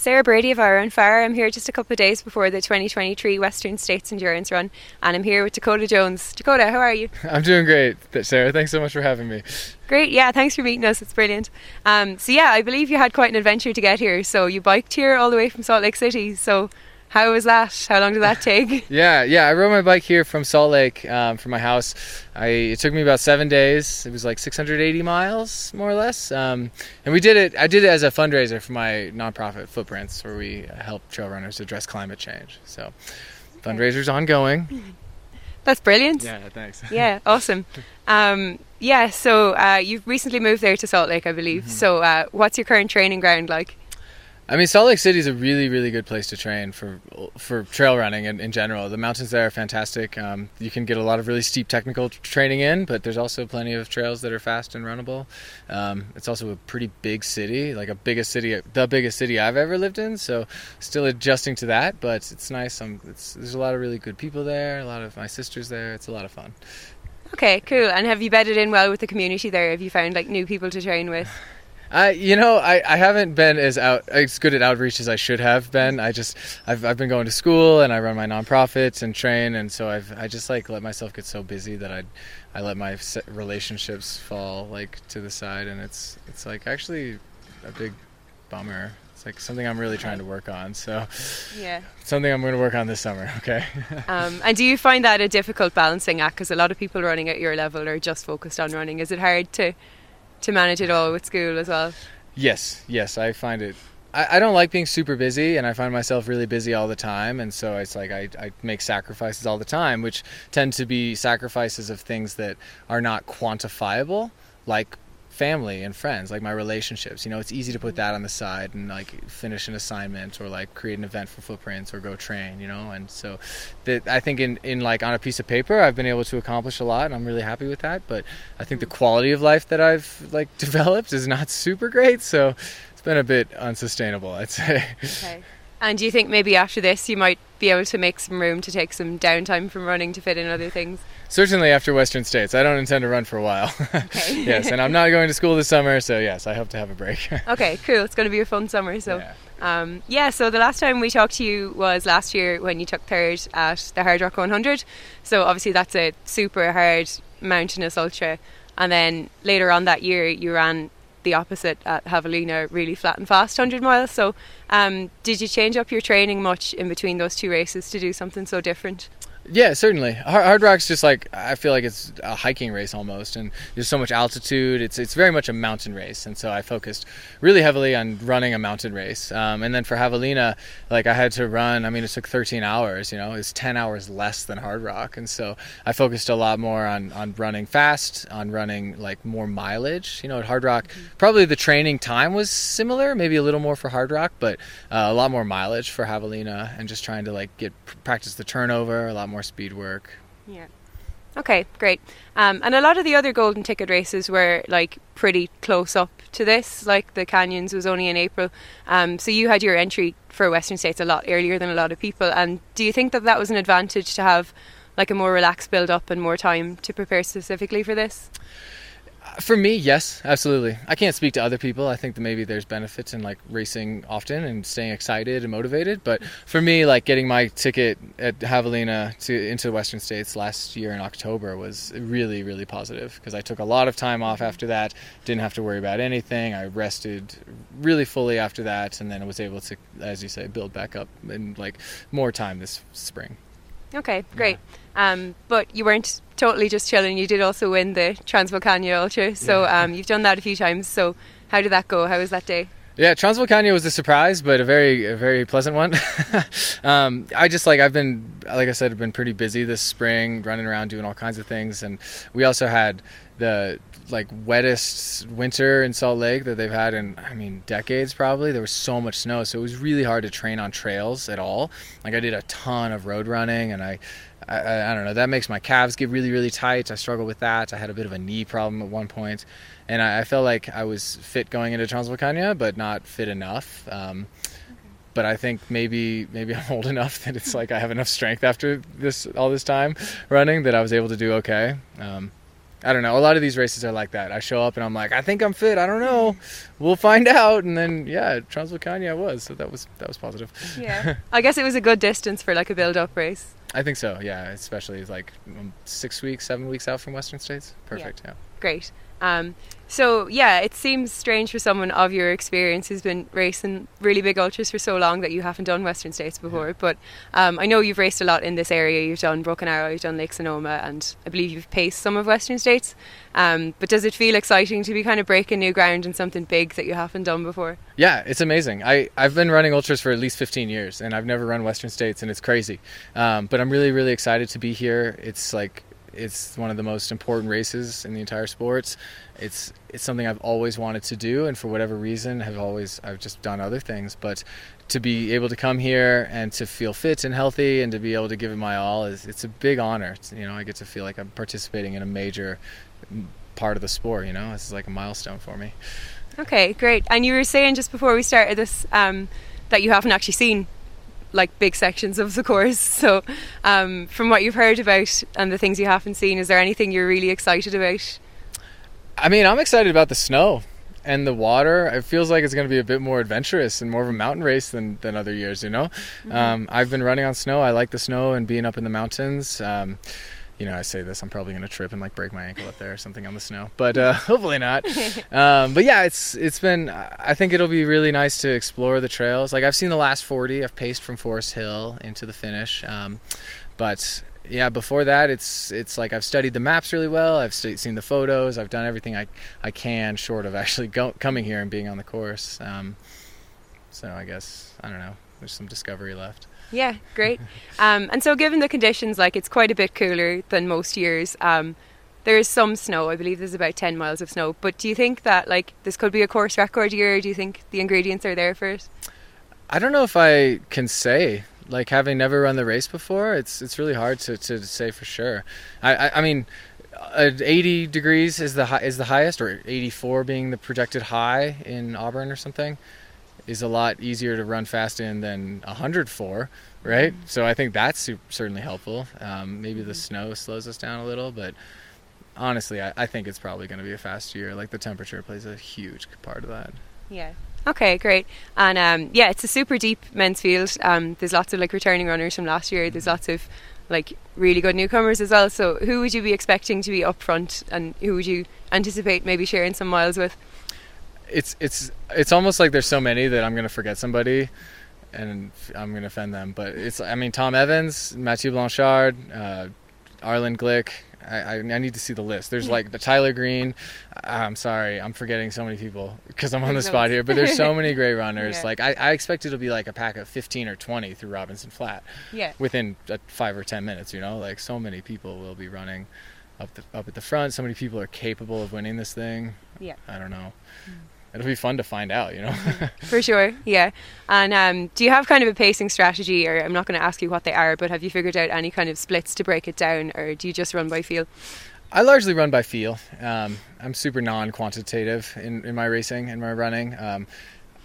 Sarah Brady of iRunFar. I'm here just a couple of days before the 2023 Western States Endurance Run, and I'm here with Dakota Jones. Dakota, how are you? I'm doing great, Sarah. Thanks so much for having me. Great, yeah, thanks for meeting us. It's brilliant. Um, so, yeah, I believe you had quite an adventure to get here. So, you biked here all the way from Salt Lake City. So, how was that? How long did that take? yeah, yeah. I rode my bike here from Salt Lake um, from my house. I it took me about seven days. It was like 680 miles, more or less. Um, and we did it. I did it as a fundraiser for my nonprofit Footprints, where we help trail runners address climate change. So, fundraiser's ongoing. That's brilliant. Yeah, thanks. yeah, awesome. Um, yeah, so uh, you've recently moved there to Salt Lake, I believe. Mm-hmm. So, uh, what's your current training ground like? I mean, Salt Lake City is a really, really good place to train for for trail running in, in general. The mountains there are fantastic. Um, you can get a lot of really steep technical training in, but there's also plenty of trails that are fast and runnable. Um, it's also a pretty big city, like a biggest city, the biggest city I've ever lived in. So, still adjusting to that, but it's nice. It's, there's a lot of really good people there. A lot of my sisters there. It's a lot of fun. Okay, cool. And have you bedded in well with the community there? Have you found like new people to train with? I, you know, I, I haven't been as out as good at outreach as I should have been. I just I've, I've been going to school and I run my nonprofits and train, and so I've I just like let myself get so busy that I I let my relationships fall like to the side, and it's it's like actually a big bummer. It's like something I'm really trying to work on. So yeah, something I'm going to work on this summer. Okay. um, and do you find that a difficult balancing act? Because a lot of people running at your level are just focused on running. Is it hard to to manage it all with school as well. Yes, yes, I find it. I, I don't like being super busy, and I find myself really busy all the time, and so it's like I, I make sacrifices all the time, which tend to be sacrifices of things that are not quantifiable, like family and friends, like my relationships. You know, it's easy to put that on the side and like finish an assignment or like create an event for Footprints or go train. You know, and so that I think in in like on a piece of paper, I've been able to accomplish a lot, and I'm really happy with that. But I think the quality of life that I've like developed is not super great, so it's been a bit unsustainable, I'd say. Okay. And do you think maybe after this you might be able to make some room to take some downtime from running to fit in other things? Certainly after Western States. I don't intend to run for a while. Okay. yes, and I'm not going to school this summer, so yes, I hope to have a break. okay, cool. It's going to be a fun summer. So, yeah. Um, yeah. So the last time we talked to you was last year when you took third at the Hardrock 100. So obviously that's a super hard mountainous ultra. And then later on that year, you ran the opposite at Javelina, really flat and fast 100 miles. So, um, did you change up your training much in between those two races to do something so different? Yeah, certainly. Hard, Rock's just like I feel like it's a hiking race almost, and there's so much altitude. It's it's very much a mountain race, and so I focused really heavily on running a mountain race. Um, and then for Javelina, like I had to run. I mean, it took 13 hours. You know, it's 10 hours less than Hardrock, and so I focused a lot more on on running fast, on running like more mileage. You know, at Hardrock, mm-hmm. probably the training time was similar, maybe a little more for Hardrock, but uh, a lot more mileage for Javelina, and just trying to like get practice the turnover, a lot more more speed work. Yeah. Okay, great. Um, and a lot of the other golden ticket races were like pretty close up to this. Like the Canyons was only in April, um, so you had your entry for Western States a lot earlier than a lot of people. And do you think that that was an advantage to have like a more relaxed build up and more time to prepare specifically for this? For me, yes, absolutely. I can't speak to other people. I think that maybe there's benefits in like racing often and staying excited and motivated. But for me, like getting my ticket at Javelina to into the Western States last year in October was really, really positive because I took a lot of time off after that. Didn't have to worry about anything. I rested really fully after that, and then was able to, as you say, build back up in like more time this spring. Okay, great. Yeah. Um, but you weren't totally just chilling. You did also win the Transvolcania Ultra, so yeah. um, you've done that a few times. So how did that go? How was that day? Yeah, Transvolcania was a surprise, but a very, a very pleasant one. um, I just like I've been, like I said, I've been pretty busy this spring, running around doing all kinds of things, and we also had the like wettest winter in Salt Lake that they've had in I mean decades probably. There was so much snow, so it was really hard to train on trails at all. Like I did a ton of road running, and I, I, I don't know that makes my calves get really really tight. I struggle with that. I had a bit of a knee problem at one point, and I, I felt like I was fit going into Transvolcania, but not fit enough. Um, but I think maybe maybe I'm old enough that it's like I have enough strength after this all this time running that I was able to do okay. Um, I don't know. A lot of these races are like that. I show up and I'm like, I think I'm fit. I don't know. We'll find out. And then yeah, Transvolcania I was. So that was that was positive. Yeah. I guess it was a good distance for like a build up race. I think so. Yeah, especially like um, six weeks, seven weeks out from Western States. Perfect. yeah. yeah. Great. Um, so yeah, it seems strange for someone of your experience who's been racing really big ultras for so long that you haven't done Western States before. Yeah. But um, I know you've raced a lot in this area. You've done Broken Arrow, you've done Lake Sonoma, and I believe you've paced some of Western States. Um, but does it feel exciting to be kind of breaking new ground in something big that you haven't done before? Yeah, it's amazing. I I've been running ultras for at least 15 years, and I've never run Western States, and it's crazy. Um, but I'm really really excited to be here. It's like it's one of the most important races in the entire sports. It's it's something I've always wanted to do, and for whatever reason, have always I've just done other things. But to be able to come here and to feel fit and healthy, and to be able to give it my all is it's a big honor. It's, you know, I get to feel like I'm participating in a major part of the sport. You know, it's like a milestone for me. Okay, great. And you were saying just before we started this um, that you haven't actually seen like big sections of the course. So, um, from what you've heard about and the things you haven't seen, is there anything you're really excited about? I mean, I'm excited about the snow and the water. It feels like it's going to be a bit more adventurous and more of a mountain race than, than other years, you know? Mm-hmm. Um, I've been running on snow. I like the snow and being up in the mountains. Um, you know, I say this, I'm probably going to trip and like break my ankle up there or something on the snow, but uh, hopefully not. Um, but yeah, it's it's been. I think it'll be really nice to explore the trails. Like I've seen the last 40. I've paced from Forest Hill into the finish, um, but yeah, before that, it's it's like I've studied the maps really well. I've st- seen the photos. I've done everything I I can, short of actually go- coming here and being on the course. Um, so I guess I don't know. There's some discovery left. Yeah, great. Um, and so, given the conditions, like it's quite a bit cooler than most years. Um, there is some snow. I believe there's about ten miles of snow. But do you think that like this could be a course record year? Do you think the ingredients are there for it? I don't know if I can say. Like having never run the race before, it's it's really hard to, to say for sure. I I, I mean, uh, 80 degrees is the high, is the highest, or 84 being the projected high in Auburn or something is a lot easier to run fast in than 104, right? Mm-hmm. So I think that's certainly helpful. Um, maybe the snow slows us down a little, but honestly, I, I think it's probably going to be a fast year. Like the temperature plays a huge part of that. Yeah. Okay, great. And um, yeah, it's a super deep men's field. Um, there's lots of like returning runners from last year. There's lots of like really good newcomers as well. So who would you be expecting to be up front, and who would you anticipate maybe sharing some miles with? It's it's it's almost like there's so many that I'm gonna forget somebody, and I'm gonna offend them. But it's I mean Tom Evans, Mathieu Blanchard, uh, Arlen Glick. I, I, I, need to see the list. There's like the Tyler Green. I'm sorry, I'm forgetting so many people because I'm on the spot here. But there's so many great runners. Yeah. Like I, I expect it'll be like a pack of 15 or 20 through Robinson Flat. Yeah. Within five or ten minutes, you know, like so many people will be running up the, up at the front. So many people are capable of winning this thing. Yeah. I don't know. Mm it'll be fun to find out, you know. For sure, yeah. And um, do you have kind of a pacing strategy, or I'm not going to ask you what they are, but have you figured out any kind of splits to break it down, or do you just run by feel? I largely run by feel. Um, I'm super non-quantitative in, in my racing and my running. Um,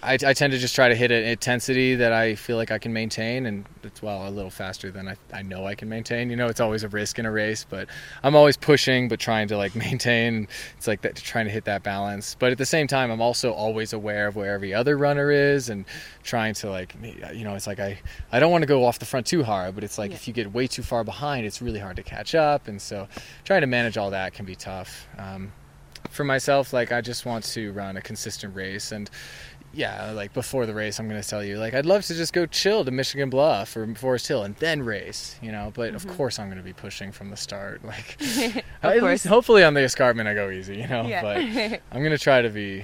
I, I, tend to just try to hit an intensity that I feel like I can maintain, and it's well a little faster than I, I know I can maintain. You know, it's always a risk in a race, but I'm always pushing, but trying to like maintain. It's like that, trying to hit that balance. But at the same time, I'm also always aware of where every other runner is, and trying to like, you know, it's like I I don't want to go off the front too hard, but it's like yeah. if you get way too far behind, it's really hard to catch up, and so trying to manage all that can be tough. Um, for myself, like I just want to run a consistent race, and yeah, like before the race, I'm going to tell you, like, I'd love to just go chill to Michigan Bluff or Forest Hill and then race, you know. But mm-hmm. of course, I'm going to be pushing from the start. Like, at least hopefully on the escarpment, I go easy, you know. Yeah. But I'm going to try to be,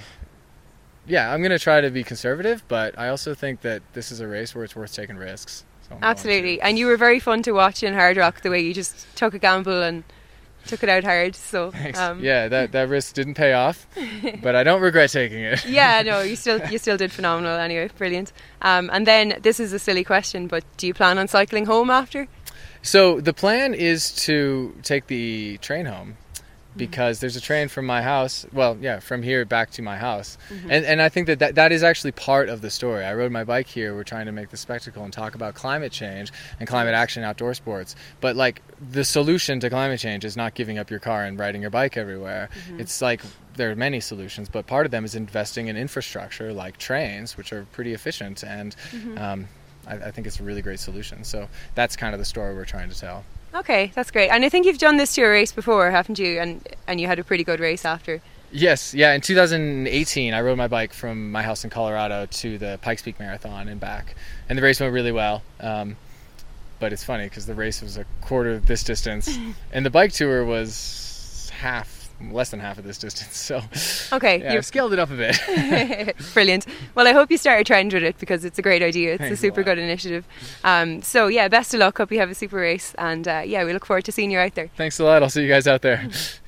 yeah, I'm going to try to be conservative. But I also think that this is a race where it's worth taking risks. So Absolutely, and you were very fun to watch in Hardrock The way you just took a gamble and took it out hard. So um, yeah, that that risk didn't pay off, but I don't regret taking it. yeah, no, you still you still did phenomenal anyway. Brilliant. Um, and then this is a silly question, but do you plan on cycling home after? So the plan is to take the train home, because there's a train from my house. Well, yeah, from here back to my house, mm-hmm. and and I think that, that that is actually part of the story. I rode my bike here. We're trying to make the spectacle and talk about climate change and climate action outdoor sports. But like the solution to climate change is not giving up your car and riding your bike everywhere. Mm-hmm. It's like there are many solutions, but part of them is investing in infrastructure like trains, which are pretty efficient, and mm-hmm. um, I, I think it's a really great solution. So that's kind of the story we're trying to tell. Okay, that's great. And I think you've done this to a race before, haven't you? And and you had a pretty good race after. Yes, yeah. In 2018, I rode my bike from my house in Colorado to the Pikes Peak Marathon and back, and the race went really well. Um, but it's funny because the race was a quarter of this distance, and the bike tour was half less than half of this distance. So okay, yeah, you've scaled it up a bit. Brilliant. Well, I hope you start a trend with it because it's a great idea. It's Thanks a super a good initiative. Um, so yeah, best of luck. Hope you have a super race, and uh, yeah, we look forward to seeing you out there. Thanks a lot. I'll see you guys out there.